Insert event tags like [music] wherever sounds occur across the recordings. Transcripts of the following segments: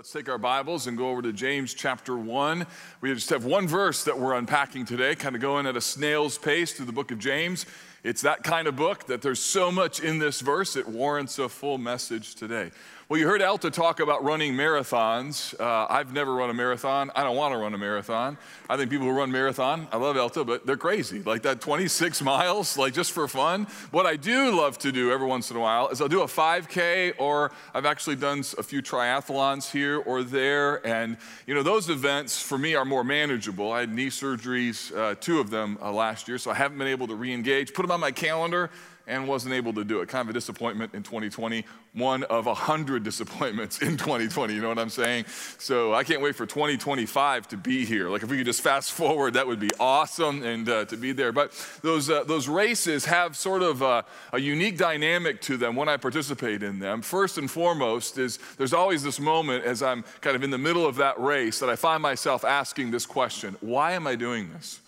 Let's take our Bibles and go over to James chapter 1. We just have one verse that we're unpacking today, kind of going at a snail's pace through the book of James. It's that kind of book that there's so much in this verse, it warrants a full message today. Well, you heard Elta talk about running marathons. Uh, I've never run a marathon. I don't want to run a marathon. I think people who run marathon, I love Elta, but they're crazy. Like that 26 miles, like just for fun. What I do love to do every once in a while is I'll do a 5K, or I've actually done a few triathlons here or there. And, you know, those events for me are more manageable. I had knee surgeries, uh, two of them uh, last year, so I haven't been able to re engage. Put them on my calendar and wasn't able to do it. Kind of a disappointment in 2020, one of a hundred disappointments in 2020, you know what I'm saying? So I can't wait for 2025 to be here. Like if we could just fast forward, that would be awesome and uh, to be there. But those, uh, those races have sort of a, a unique dynamic to them when I participate in them. First and foremost is there's always this moment as I'm kind of in the middle of that race that I find myself asking this question, why am I doing this?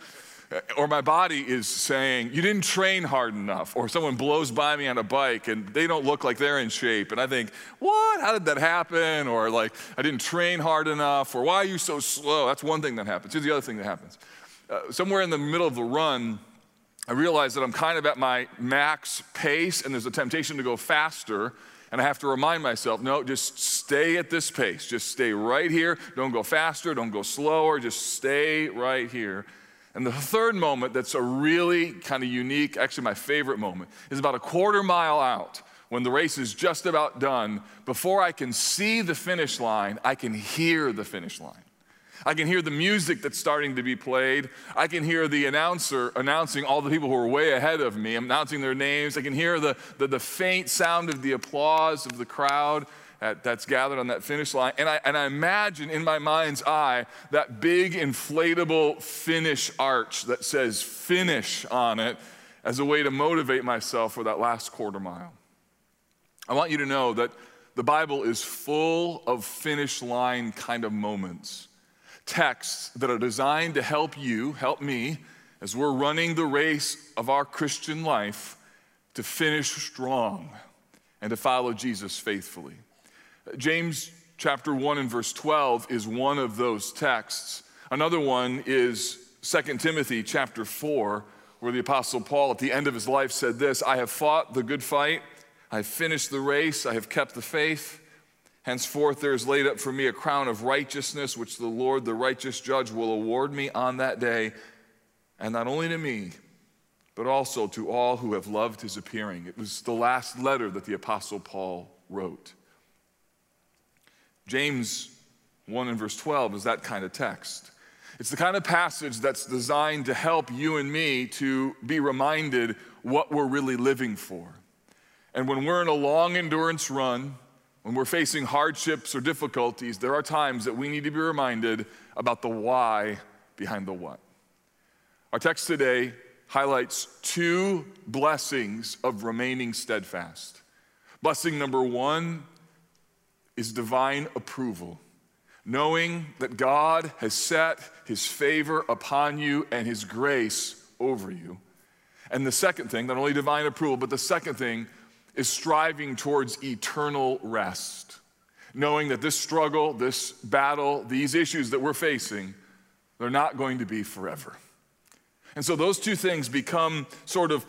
Or my body is saying, You didn't train hard enough, or someone blows by me on a bike and they don't look like they're in shape. And I think, What? How did that happen? Or like, I didn't train hard enough, or why are you so slow? That's one thing that happens. Here's the other thing that happens. Uh, somewhere in the middle of the run, I realize that I'm kind of at my max pace and there's a temptation to go faster. And I have to remind myself, no, just stay at this pace. Just stay right here. Don't go faster. Don't go slower. Just stay right here. And the third moment that's a really kind of unique, actually my favorite moment, is about a quarter mile out when the race is just about done. Before I can see the finish line, I can hear the finish line. I can hear the music that's starting to be played. I can hear the announcer announcing all the people who are way ahead of me, announcing their names. I can hear the, the, the faint sound of the applause of the crowd at, that's gathered on that finish line. And I, and I imagine in my mind's eye that big inflatable finish arch that says finish on it as a way to motivate myself for that last quarter mile. I want you to know that the Bible is full of finish line kind of moments, texts that are designed to help you, help me, as we're running the race of our Christian life to finish strong and to follow Jesus faithfully. James chapter 1 and verse 12 is one of those texts. Another one is 2 Timothy chapter 4, where the Apostle Paul at the end of his life said this I have fought the good fight, I have finished the race, I have kept the faith. Henceforth, there is laid up for me a crown of righteousness, which the Lord, the righteous judge, will award me on that day, and not only to me, but also to all who have loved his appearing. It was the last letter that the Apostle Paul wrote. James 1 and verse 12 is that kind of text. It's the kind of passage that's designed to help you and me to be reminded what we're really living for. And when we're in a long endurance run, when we're facing hardships or difficulties, there are times that we need to be reminded about the why behind the what. Our text today highlights two blessings of remaining steadfast. Blessing number one is divine approval, knowing that God has set his favor upon you and his grace over you. And the second thing, not only divine approval, but the second thing is striving towards eternal rest, knowing that this struggle, this battle, these issues that we're facing, they're not going to be forever. And so those two things become sort of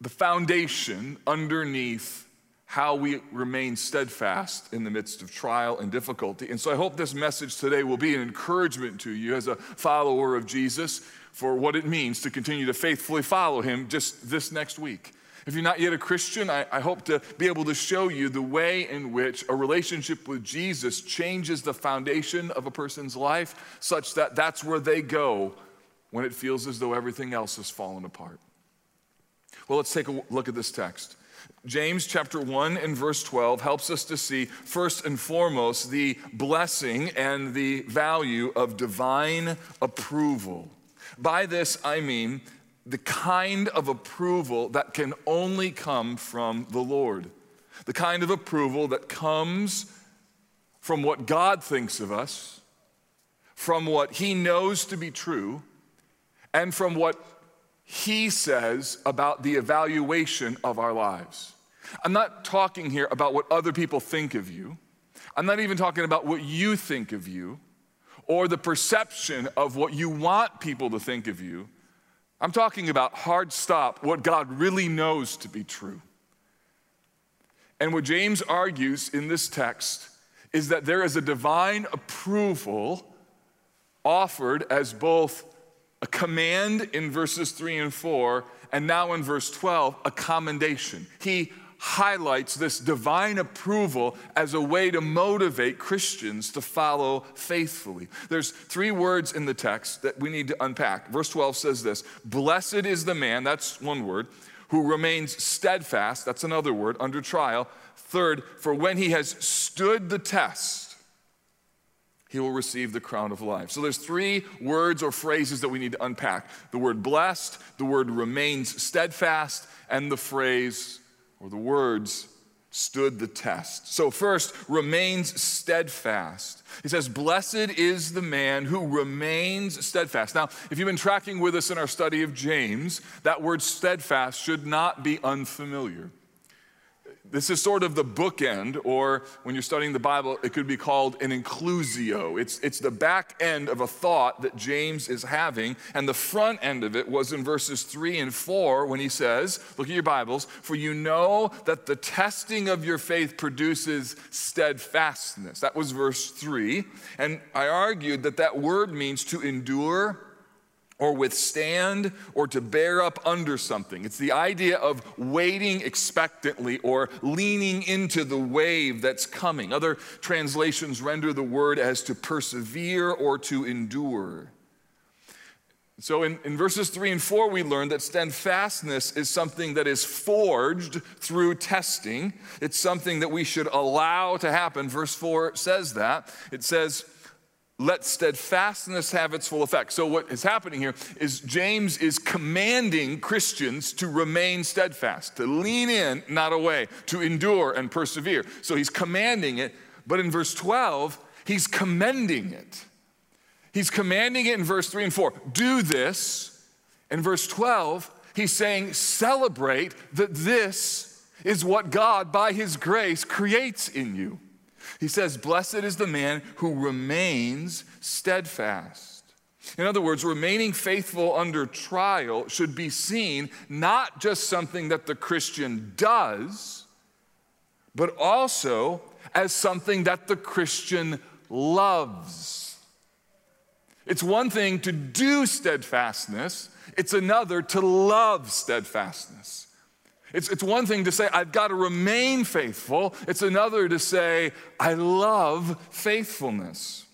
the foundation underneath how we remain steadfast in the midst of trial and difficulty. And so I hope this message today will be an encouragement to you as a follower of Jesus for what it means to continue to faithfully follow him just this next week. If you're not yet a Christian, I, I, hope to be able to show you the way in which a relationship with Jesus changes the foundation of a person's life such that that's where they go when it feels as though everything else has fallen apart. Well, let's take a look at this text. James chapter 1 and verse 12 helps us to see, first and foremost, the blessing and the value of divine approval. By this, I mean the kind of approval that can only come from the Lord, the kind of approval that comes from what God thinks of us, from what He knows to be true, and from what he says about the evaluation of our lives. I'm not talking here about what other people think of you. I'm not even talking about what you think of you or the perception of what you want people to think of you. I'm talking about hard stop, what God really knows to be true. And what James argues in this text is that there is a divine approval offered as both a command in verses 3 and 4, and now in verse 12, a commendation. He highlights this divine approval as a way to motivate Christians to follow faithfully. There's three words in the text that we need to unpack. Verse 12 says this Blessed is the man, that's one word, who remains steadfast, that's another word, under trial. Third, for when he has stood the test, he will receive the crown of life. So there's three words or phrases that we need to unpack. The word blessed, the word remains steadfast, and the phrase or the words stood the test. So, first, remains steadfast. He says, Blessed is the man who remains steadfast. Now, if you've been tracking with us in our study of James, that word steadfast should not be unfamiliar. This is sort of the bookend, or when you're studying the Bible, it could be called an inclusio. It's, it's the back end of a thought that James is having, and the front end of it was in verses 3 and 4 when he says, Look at your Bibles, for you know that the testing of your faith produces steadfastness. That was verse 3. And I argued that that word means to endure or withstand or to bear up under something. It's the idea of waiting expectantly or leaning into the wave that's coming. Other translations render the word as to persevere or to endure. So in, in verses three and four, we learn that steadfastness is something that is forged through testing. It's something that we should allow to happen. Verse four says that. It says, let steadfastness have its full effect. So, what is happening here is James is commanding Christians to remain steadfast, to lean in, not away, to endure and persevere. So, he's commanding it, but in verse 12, he's commending it. He's commanding it in verse 3 and 4 do this. In verse 12, he's saying, celebrate that this is what God, by his grace, creates in you. He says, Blessed is the man who remains steadfast. In other words, remaining faithful under trial should be seen not just something that the Christian does, but also as something that the Christian loves. It's one thing to do steadfastness, it's another to love steadfastness. It's, it's one thing to say, I've got to remain faithful. It's another to say, I love faithfulness.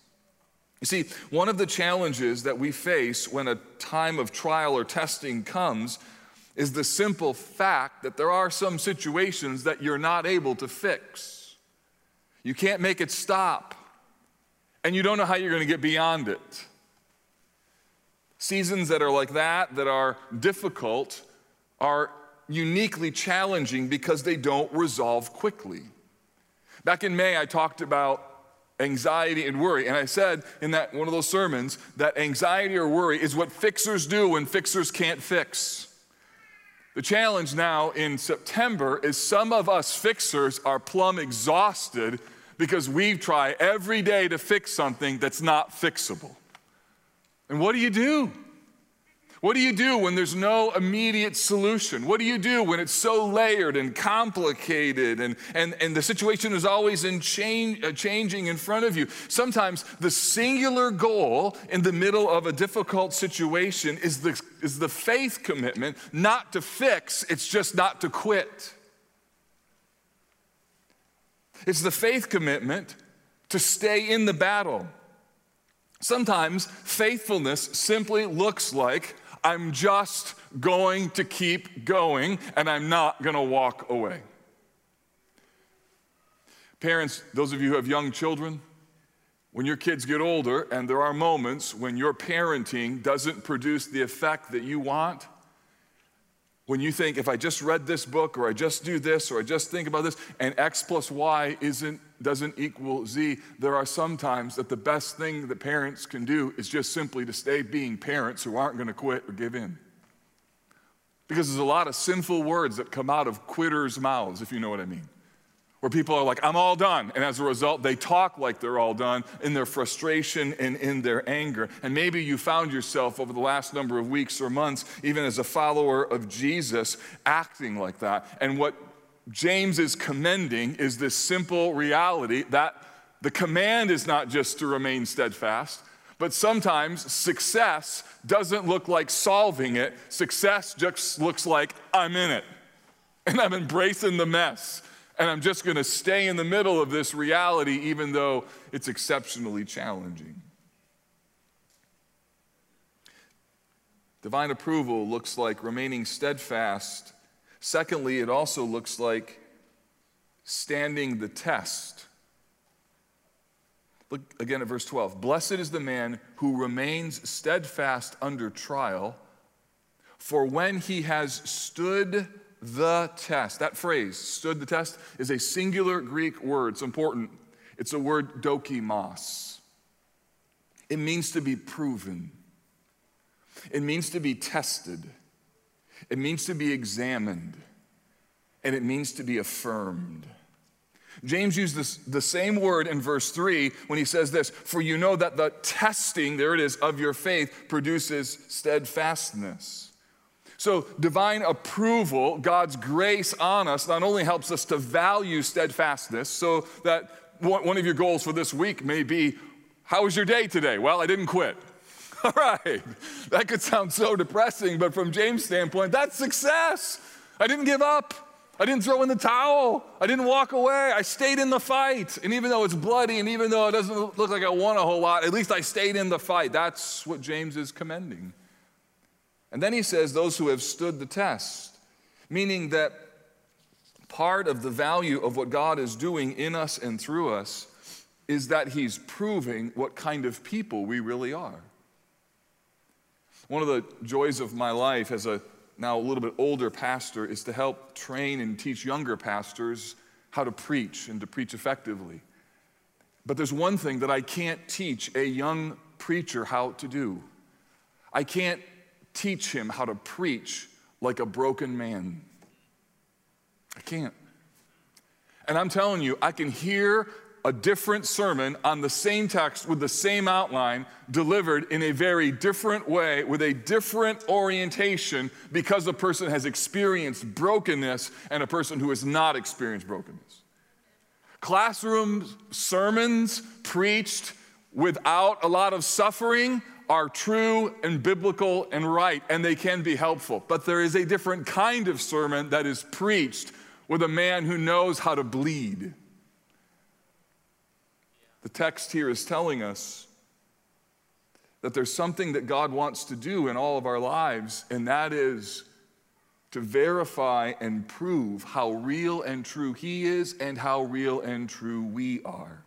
You see, one of the challenges that we face when a time of trial or testing comes is the simple fact that there are some situations that you're not able to fix. You can't make it stop, and you don't know how you're going to get beyond it. Seasons that are like that, that are difficult, are uniquely challenging because they don't resolve quickly. Back in May, I talked about anxiety and worry, and I said in that one of those sermons that anxiety or worry is what fixers do when fixers can't fix. The challenge now in September is some of us fixers are plumb exhausted because we try every day to fix something that's not fixable. And what do you do? What do you do when there's no immediate solution? What do you do when it's so layered and complicated and, and, and the situation is always in change, uh, changing in front of you? Sometimes the singular goal in the middle of a difficult situation is the, is the faith commitment not to fix, it's just not to quit. It's the faith commitment to stay in the battle. Sometimes faithfulness simply looks like I'm just going to keep going and I'm not going to walk away. Parents, those of you who have young children, when your kids get older and there are moments when your parenting doesn't produce the effect that you want, when you think, if I just read this book or I just do this or I just think about this and X plus Y isn't, doesn't equal Z, there are some times that the best thing that parents can do is just simply to stay being parents who aren't going to quit or give in. Because there's a lot of sinful words that come out of quitters' mouths, if you know what I mean. where people are like, I'm all done. And as a result, they talk like they're all done in their frustration and in their anger. And maybe you found yourself over the last number of weeks or months, even as a follower of Jesus, acting like that. And what James is commending is this simple reality that the command is not just to remain steadfast, but sometimes success doesn't look like solving it. Success just looks like I'm in it and I'm embracing the mess and I'm just going to stay in the middle of this reality, even though it's exceptionally challenging. Divine approval looks like remaining steadfast. Secondly, it also looks like standing the test. Look again at verse 12. Blessed is the man who remains steadfast under trial, for when he has stood the test. That phrase, stood the test, is a singular Greek word. It's important. It's a word dokimos. It means to be proven, it means to be tested, it means to be examined, and it means to be affirmed. James used this, the same word in verse 3 when he says this For you know that the testing, there it is, of your faith produces steadfastness. So, divine approval, God's grace on us, not only helps us to value steadfastness, so that one of your goals for this week may be How was your day today? Well, I didn't quit. [laughs] All right. That could sound so depressing, but from James' standpoint, that's success. I didn't give up. I didn't throw in the towel. I didn't walk away. I stayed in the fight. And even though it's bloody and even though it doesn't look like I won a whole lot, at least I stayed in the fight. That's what James is commending. And then he says, those who have stood the test, meaning that part of the value of what God is doing in us and through us is that he's proving what kind of people we really are. One of the joys of my life as a now a little bit older pastor is to help train and teach younger pastors how to preach and to preach effectively. But there's one thing that I can't teach a young preacher how to do. I can't teach him how to preach like a broken man. I can't. And I'm telling you, I can hear a different sermon on the same text with the same outline delivered in a very different way with a different orientation because a person has experienced brokenness and a person who has not experienced brokenness. Classroom sermons preached without a lot of suffering are true and biblical and right, and they can be helpful. But there is a different kind of sermon that is preached with a man who knows how to bleed. The text here is telling us that there's something that God wants to do in all of our lives, and that is to verify and prove how real and true He is and how real and true we are.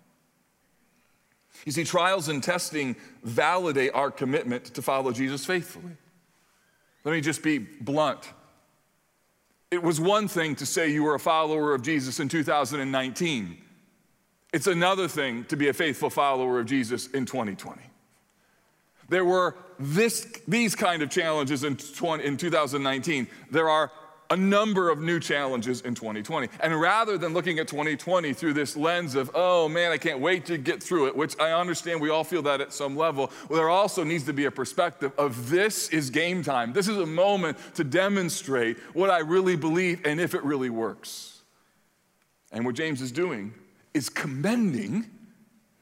You see, trials and testing validate our commitment to follow Jesus faithfully. Let me just be blunt. It was one thing to say you were a follower of Jesus in 2019. It's another thing to be a faithful follower of Jesus in 2020. There were this, these kind of challenges in, 20, in 2019. There are a number of new challenges in 2020. And rather than looking at 2020 through this lens of, oh man, I can't wait to get through it, which I understand we all feel that at some level, well, there also needs to be a perspective of this is game time. This is a moment to demonstrate what I really believe and if it really works. And what James is doing is commending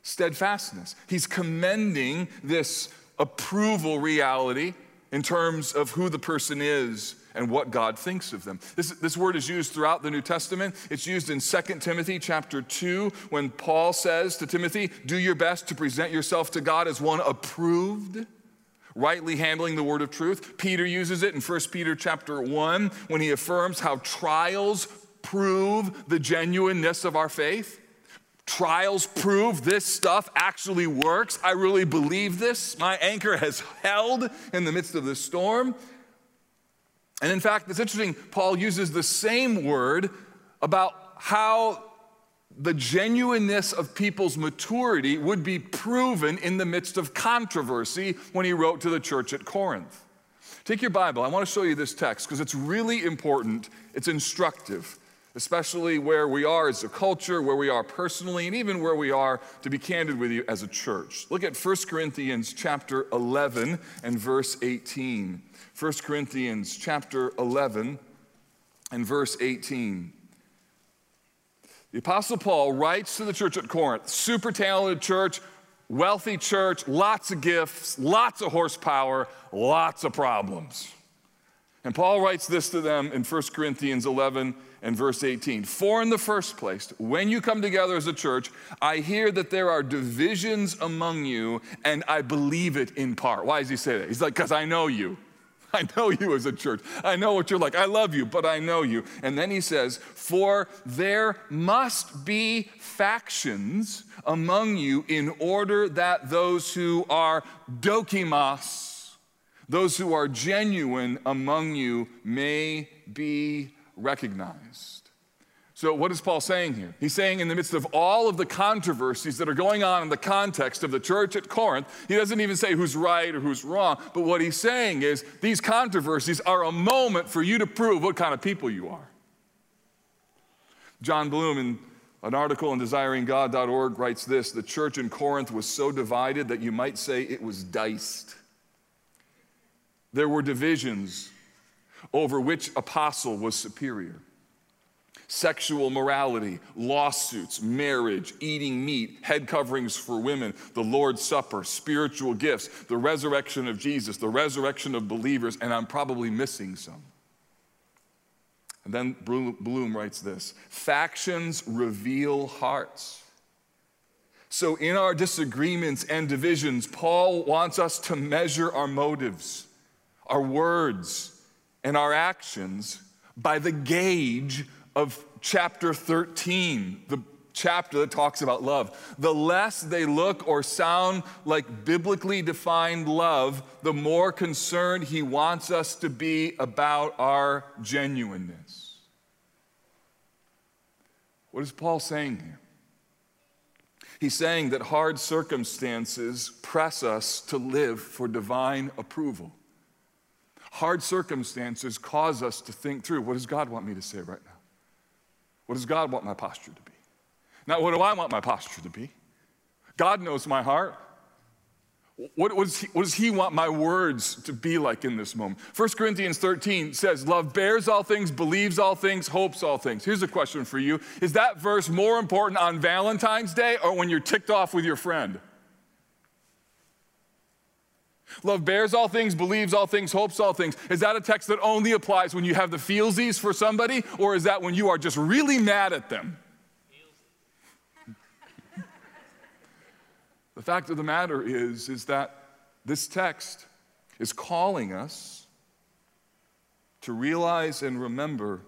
steadfastness. He's commending this approval reality in terms of who the person is and what God thinks of them. This, this word is used throughout the New Testament. It's used in 2 Timothy chapter 2 when Paul says to Timothy, Do your best to present yourself to God as one approved rightly handling the word of truth. Peter uses it in 1 Peter chapter 1 when he affirms how trials prove the genuineness of our faith. Trials prove this stuff actually works. I really believe this. My anchor has held in the midst of the storm. And in fact, it's interesting, Paul uses the same word about how the genuineness of people's maturity would be proven in the midst of controversy when he wrote to the church at Corinth. Take your Bible. I want to show you this text because it's really important, it's instructive. Especially where we are as a culture, where we are personally, and even where we are, to be candid with you, as a church. Look at 1 Corinthians chapter 11 and verse 18. 1 Corinthians chapter 11 and verse 18. The Apostle Paul writes to the church at Corinth, super talented church, wealthy church, lots of gifts, lots of horsepower, lots of problems. And Paul writes this to them in 1 Corinthians 11 and verse 18. For in the first place, when you come together as a church, I hear that there are divisions among you, and I believe it in part. Why does he say that? He's like, because I know you. [laughs] I know you as a church. I know what you're like. I love you, but I know you. And then he says, For there must be factions among you in order that those who are dokimos, those who are genuine among you, may be recognized. So, what is Paul saying here? He's saying, in the midst of all of the controversies that are going on in the context of the church at Corinth, he doesn't even say who's right or who's wrong, but what he's saying is these controversies are a moment for you to prove what kind of people you are. Jon Bloom, in an article on desiringgod.org, writes this The church in Corinth was so divided that you might say it was diced. There were divisions over which apostle was superior sexual morality, lawsuits, marriage, eating meat, head coverings for women, the Lord's Supper, spiritual gifts, the resurrection of Jesus, the resurrection of believers, and I'm probably missing some. And then Bloom writes this factions reveal hearts. So, in our disagreements and divisions, Paul wants us to measure our motives, our words, and our actions by the gauge of chapter 13, the chapter that talks about love. The less they look or sound like biblically defined love, the more concerned he wants us to be about our genuineness. What is Paul saying here? He's saying that hard circumstances press us to live for divine approval. Hard circumstances cause us to think through what does God want me to say right now? What does God want my posture to be? Not what do I want my posture to be? God knows my heart. What, what, does he, what, does he, want my words to be like in this moment? 1 Corinthians 13 says, Love bears all things, believes all things, hopes all things. Here's a question for you Is that verse more important on Valentine's Day or when you're ticked off with your friend? Love bears all things, believes all things, hopes all things. Is that a text that only applies when you have the feelsies for somebody, or is that when you are just really mad at them? [laughs] the fact of the matter is, is that this text is calling us to realize and remember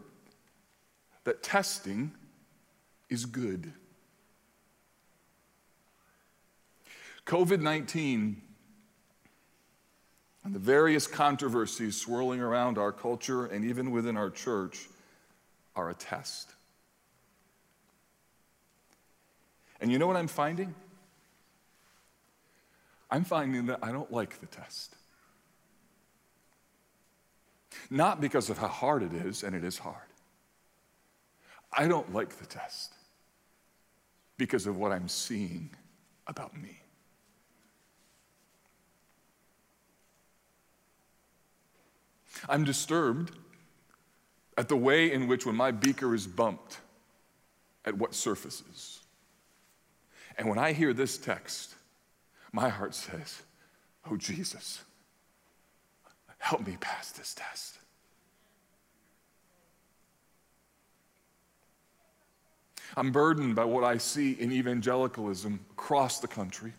that testing is good. COVID 19 and the various controversies swirling around our culture and even within our church are a test. And you know what I'm finding? I'm finding that I don't like the test. Not because of how hard it is, and it is hard. I don't like the test because of what I'm seeing about me. I'm disturbed at the way in which, when my beaker is bumped, at what surfaces. And when I hear this text, my heart says, Oh, Jesus, help me pass this test. I'm burdened by what I see in evangelicalism across the country.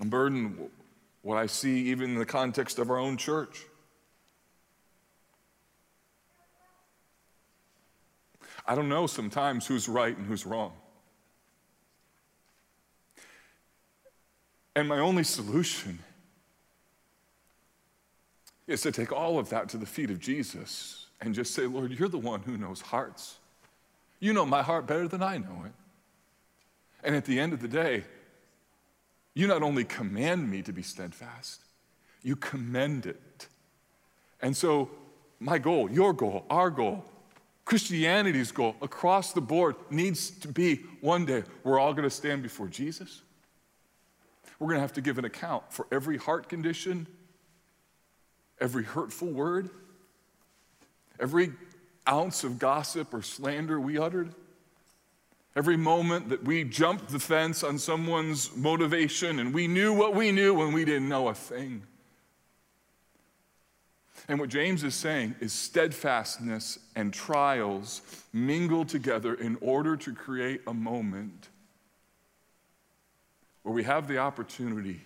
I'm burdened what I see even in the context of our own church. I don't know sometimes who's right and who's wrong. And my only solution is to take all of that to the feet of Jesus and just say, Lord, you're the one who knows hearts. You know my heart better than I know it. And at the end of the day, you not only command me to be steadfast, you commend it. And so my goal, your goal, our goal, Christianity's goal across the board needs to be one day we're all going to stand before Jesus. We're going to have to give an account for every heart condition, every hurtful word, every ounce of gossip or slander we uttered, every moment that we jumped the fence on someone's motivation and we knew what we knew when we didn't know a thing. And what James is saying is steadfastness and trials mingle together in order to create a moment where we have the opportunity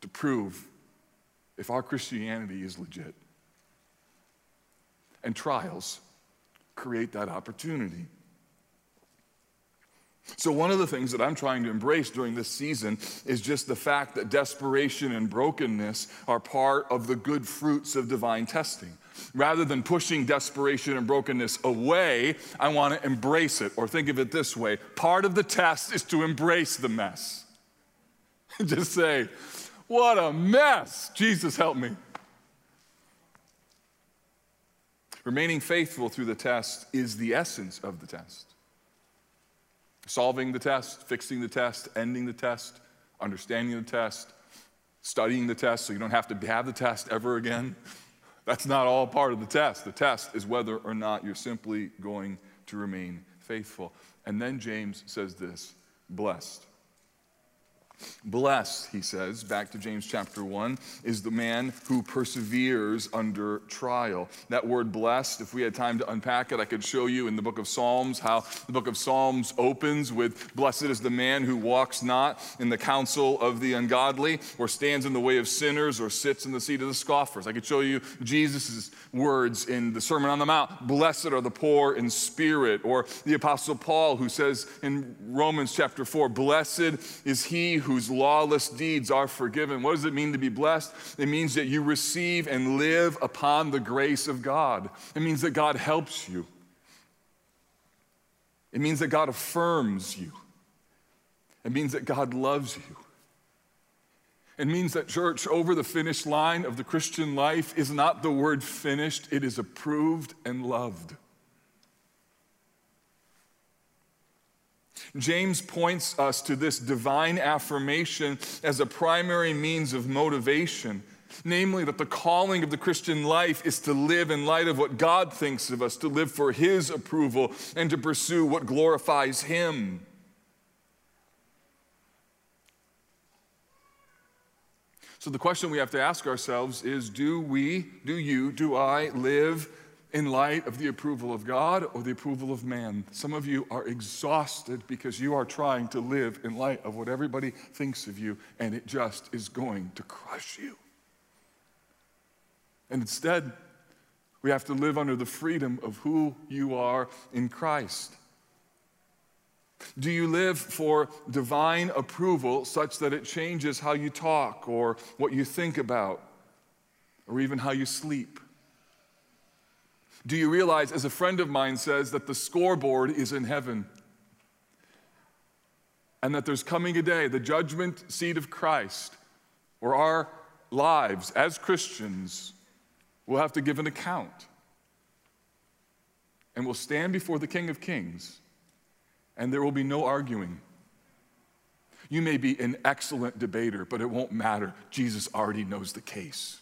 to prove if our Christianity is legit. And trials create that opportunity. So, one of the things that I'm trying to embrace during this season is just the fact that desperation and brokenness are part of the good fruits of divine testing. Rather than pushing desperation and brokenness away, I want to embrace it. Or think of it this way part of the test is to embrace the mess. [laughs] just say, What a mess! Jesus, help me. Remaining faithful through the test is the essence of the test solving the test, fixing the test, ending the test, understanding the test, studying the test so you don't have to have the test ever again. [laughs] That's not all part of the test. The test is whether or not you're simply going to remain faithful. And then James says this blessed. Blessed, he says, back to James chapter 1, is the man who perseveres under trial. That word blessed, if we had time to unpack it, I could show you in the book of Psalms how the book of Psalms opens with Blessed is the man who walks not in the counsel of the ungodly, or stands in the way of sinners, or sits in the seat of the scoffers. I could show you Jesus' words in the Sermon on the Mount Blessed are the poor in spirit, or the Apostle Paul who says in Romans chapter 4, Blessed is he whose lawless deeds are forgiven. What does it mean to be blessed? It means that you receive and live upon the grace of God. It means that God helps you. It means that God affirms you. It means that God loves you. It means that, church, over the finish line of the Christian life is not the word finished, it is approved and loved. James points us to this divine affirmation as a primary means of motivation. Namely, that the calling of the Christian life is to live in light of what God thinks of us, to live for His approval, and to pursue what glorifies Him. So, the question we have to ask ourselves is do we, do you, do I live in light of the approval of God or the approval of man. Some of you are exhausted because you are trying to live in light of what everybody thinks of you, and it just is going to crush you. And instead, we have to live under the freedom of who you are in Christ. Do you live for divine approval such that it changes how you talk or what you think about or even how you sleep? Do you realize, as a friend of mine says, that the scoreboard is in heaven? And that there's coming a day, the judgment seat of Christ, where our lives as Christians will have to give an account. And we'll stand before the King of Kings, and there will be no arguing. You may be an excellent debater, but it won't matter. Jesus already knows the case.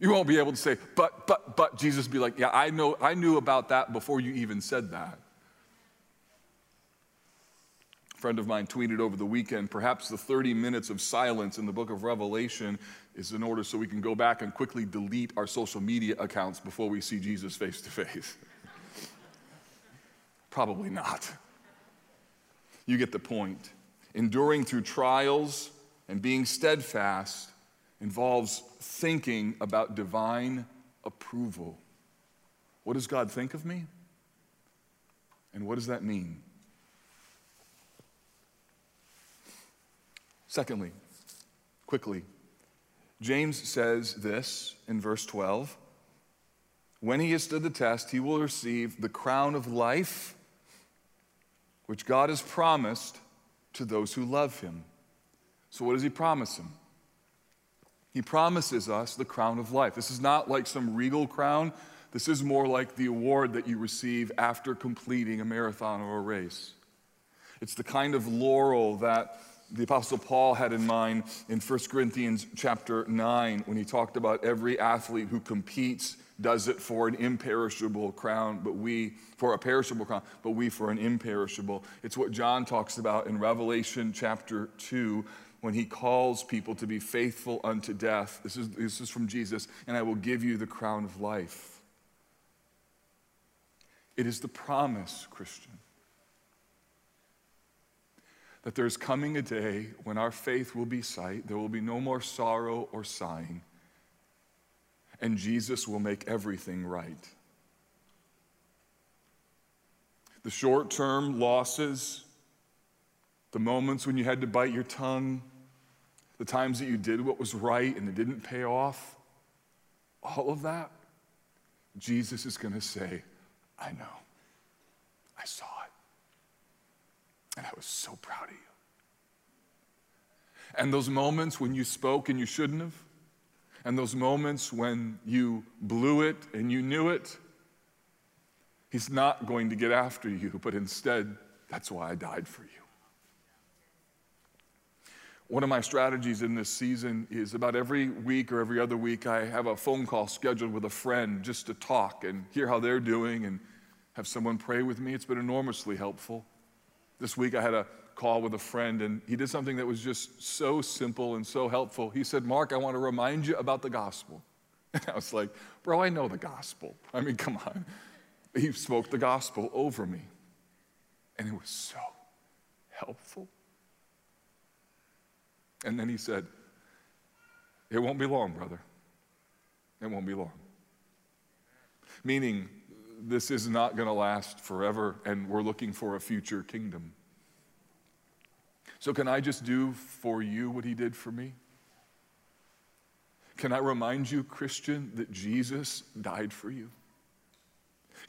You won't be able to say, but, but, but, Jesus be like, yeah, I know, I knew about that before you even said that. A friend of mine tweeted over the weekend, perhaps the 30 minutes of silence in the book of Revelation is in order so we can go back and quickly delete our social media accounts before we see Jesus face to face. Probably not. You get the point. Enduring through trials and being steadfast involves thinking about divine approval. What does God think of me? And what does that mean? Secondly, quickly, James says this in verse 12 When he has stood the test, he will receive the crown of life which God has promised to those who love him. So, what does he promise him? He promises us the crown of life. This is not like some regal crown. This is more like the award that you receive after completing a marathon or a race. It's the kind of laurel that the apostle Paul had in mind in 1 Corinthians chapter 9 when he talked about every athlete who competes does it for an imperishable crown, but we for a perishable crown, but we for an imperishable. It's what John talks about in Revelation chapter 2 when he calls people to be faithful unto death. This is, this is from Jesus, and I will give you the crown of life. It is the promise, Christian, that there's coming a day when our faith will be sight, there will be no more sorrow or sighing, and Jesus will make everything right. The short term losses, the moments when you had to bite your tongue, the times that you did what was right and it didn't pay off, all of that, Jesus is going to say, I know. I saw it. And I was so proud of you. And those moments when you spoke and you shouldn't have, and those moments when you blew it and you knew it, He's not going to get after you, but instead, that's why I died for you. One of my strategies in this season is about every week or every other week, I have a phone call scheduled with a friend just to talk and hear how they're doing and have someone pray with me. It's been enormously helpful. This week I had a call with a friend and he did something that was just so simple and so helpful. He said, Mark, I want to remind you about the gospel. [laughs] And I was like, bro, I know the gospel. I mean, come on. He spoke the gospel over me. And it was so helpful. And then he said, It won't be long, brother. It won't be long. Meaning, this is not going to last forever, and we're looking for a future kingdom. So, can I just do for you what he did for me? Can I remind you, Christian, that Jesus died for you?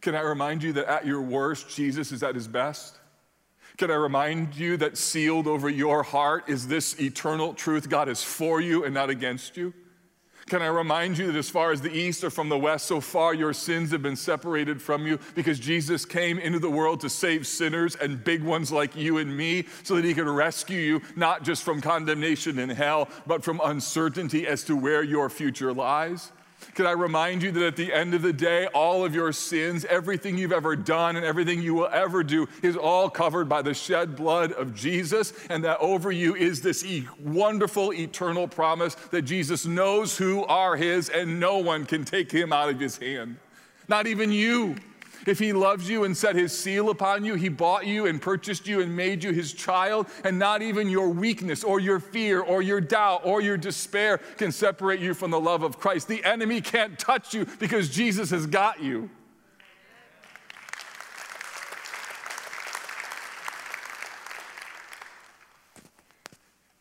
Can I remind you that at your worst, Jesus is at his best? Can I remind you that sealed over your heart is this eternal truth God is for you and not against you? Can I remind you that as far as the east or from the west, so far your sins have been separated from you because Jesus came into the world to save sinners and big ones like you and me so that he could rescue you not just from condemnation in hell, but from uncertainty as to where your future lies? Can I remind you that at the end of the day, all of your sins, everything you've ever done, and everything you will ever do is all covered by the shed blood of Jesus, and that over you is this e- wonderful eternal promise that Jesus knows who are His, and no one can take Him out of His hand. Not even you. If he loves you and set his seal upon you, he bought you and purchased you and made you his child, and not even your weakness or your fear or your doubt or your despair can separate you from the love of Christ. The enemy can't touch you because Jesus has got you.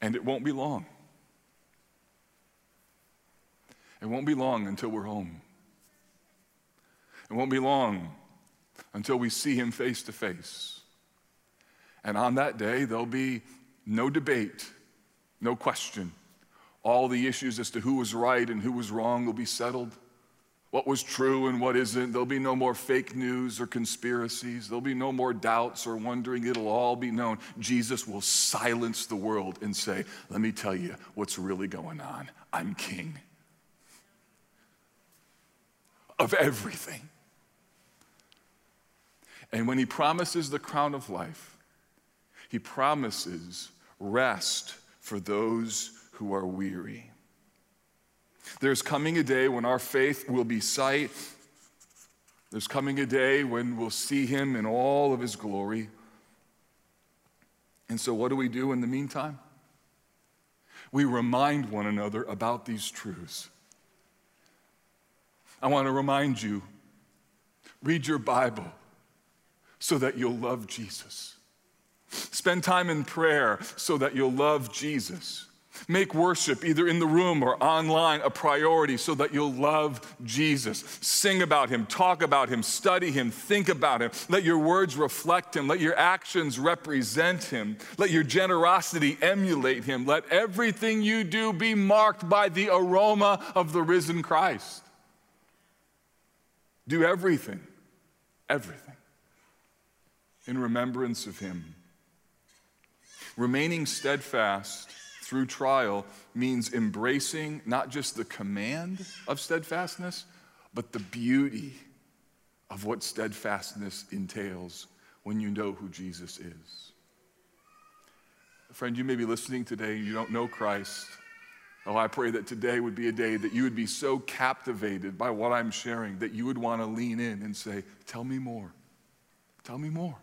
And it won't be long. It won't be long until we're home. It won't be long until we see him face to face. And on that day, there'll be no debate, no question. All the issues as to who was right and who was wrong will be settled. What was true and what isn't. There'll be no more fake news or conspiracies. There'll be no more doubts or wondering. It'll all be known. Jesus will silence the world and say, Let me tell you what's really going on. I'm king of everything. And when he promises the crown of life, he promises rest for those who are weary. There's coming a day when our faith will be sight. There's coming a day when we'll see him in all of his glory. And so, what do we do in the meantime? We remind one another about these truths. I want to remind you read your Bible so that you'll love Jesus. Spend time in prayer so that you'll love Jesus. Make worship, either in the room or online, a priority so that you'll love Jesus. Sing about him, talk about him, study him, think about him. Let your words reflect him. Let your actions represent him. Let your generosity emulate him. Let everything you do be marked by the aroma of the risen Christ. Do everything, everything in remembrance of him. Remaining steadfast through trial means embracing not just the command of steadfastness, but the beauty of what steadfastness entails when you know who Jesus is. Friend, you may be listening today, you don't know Christ. Oh, I pray that today would be a day that you would be so captivated by what I'm sharing that you would want to lean in and say, Tell me more. Tell me more.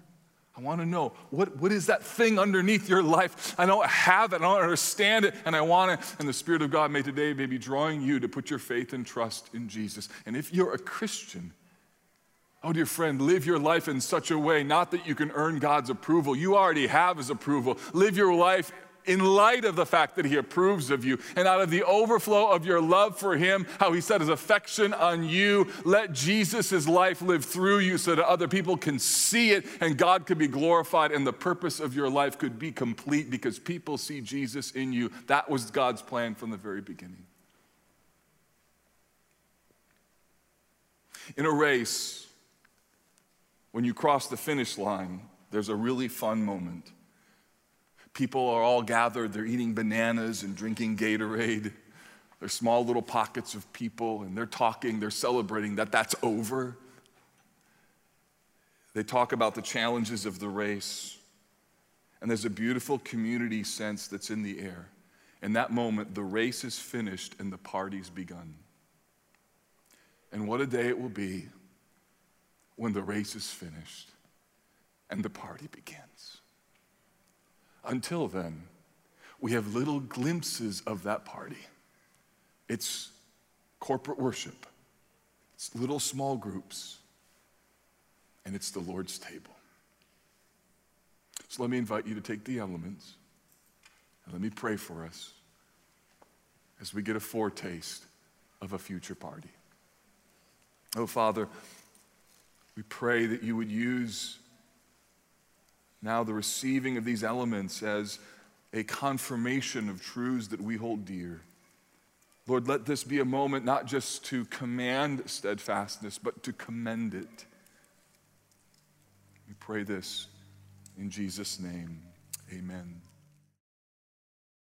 I want to know what, what is that thing underneath your life? I don't have it, I don't understand it, and I want it. And the Spirit of God may today may be drawing you to put your faith and trust in Jesus. And if you're a Christian, Oh, dear friend, live your life in such a way, not that you can earn God's approval. You already have His approval. Live your life in light of the fact that he approves of you and out of the overflow of your love for him, how he set his affection on you, let Jesus' life live through you so that other people can see it and God could be glorified and the purpose of your life could be complete because people see Jesus in you. That was God's plan from the very beginning. In a race, when you cross the finish line, there's a really fun moment. People are all gathered, they're eating bananas and drinking Gatorade. There's small little pockets of people, and they're talking, they're celebrating that that's over. They talk about the challenges of the race, and there's a beautiful community sense that's in the air. In that moment, the race is finished and the party's begun. And what a day it will be when the race is finished and the party begins. Until then, we have little glimpses of that party. It's corporate worship, it's little small groups, and it's the Lord's table. So let me invite you to take the elements and let me pray for us as we get a foretaste of a future party. Oh, Father, we pray that you would use now, the receiving of these elements as a confirmation of truths that we hold dear. Lord, let this be a moment not just to command steadfastness, but to commend it. We pray this in Jesus' name. Amen.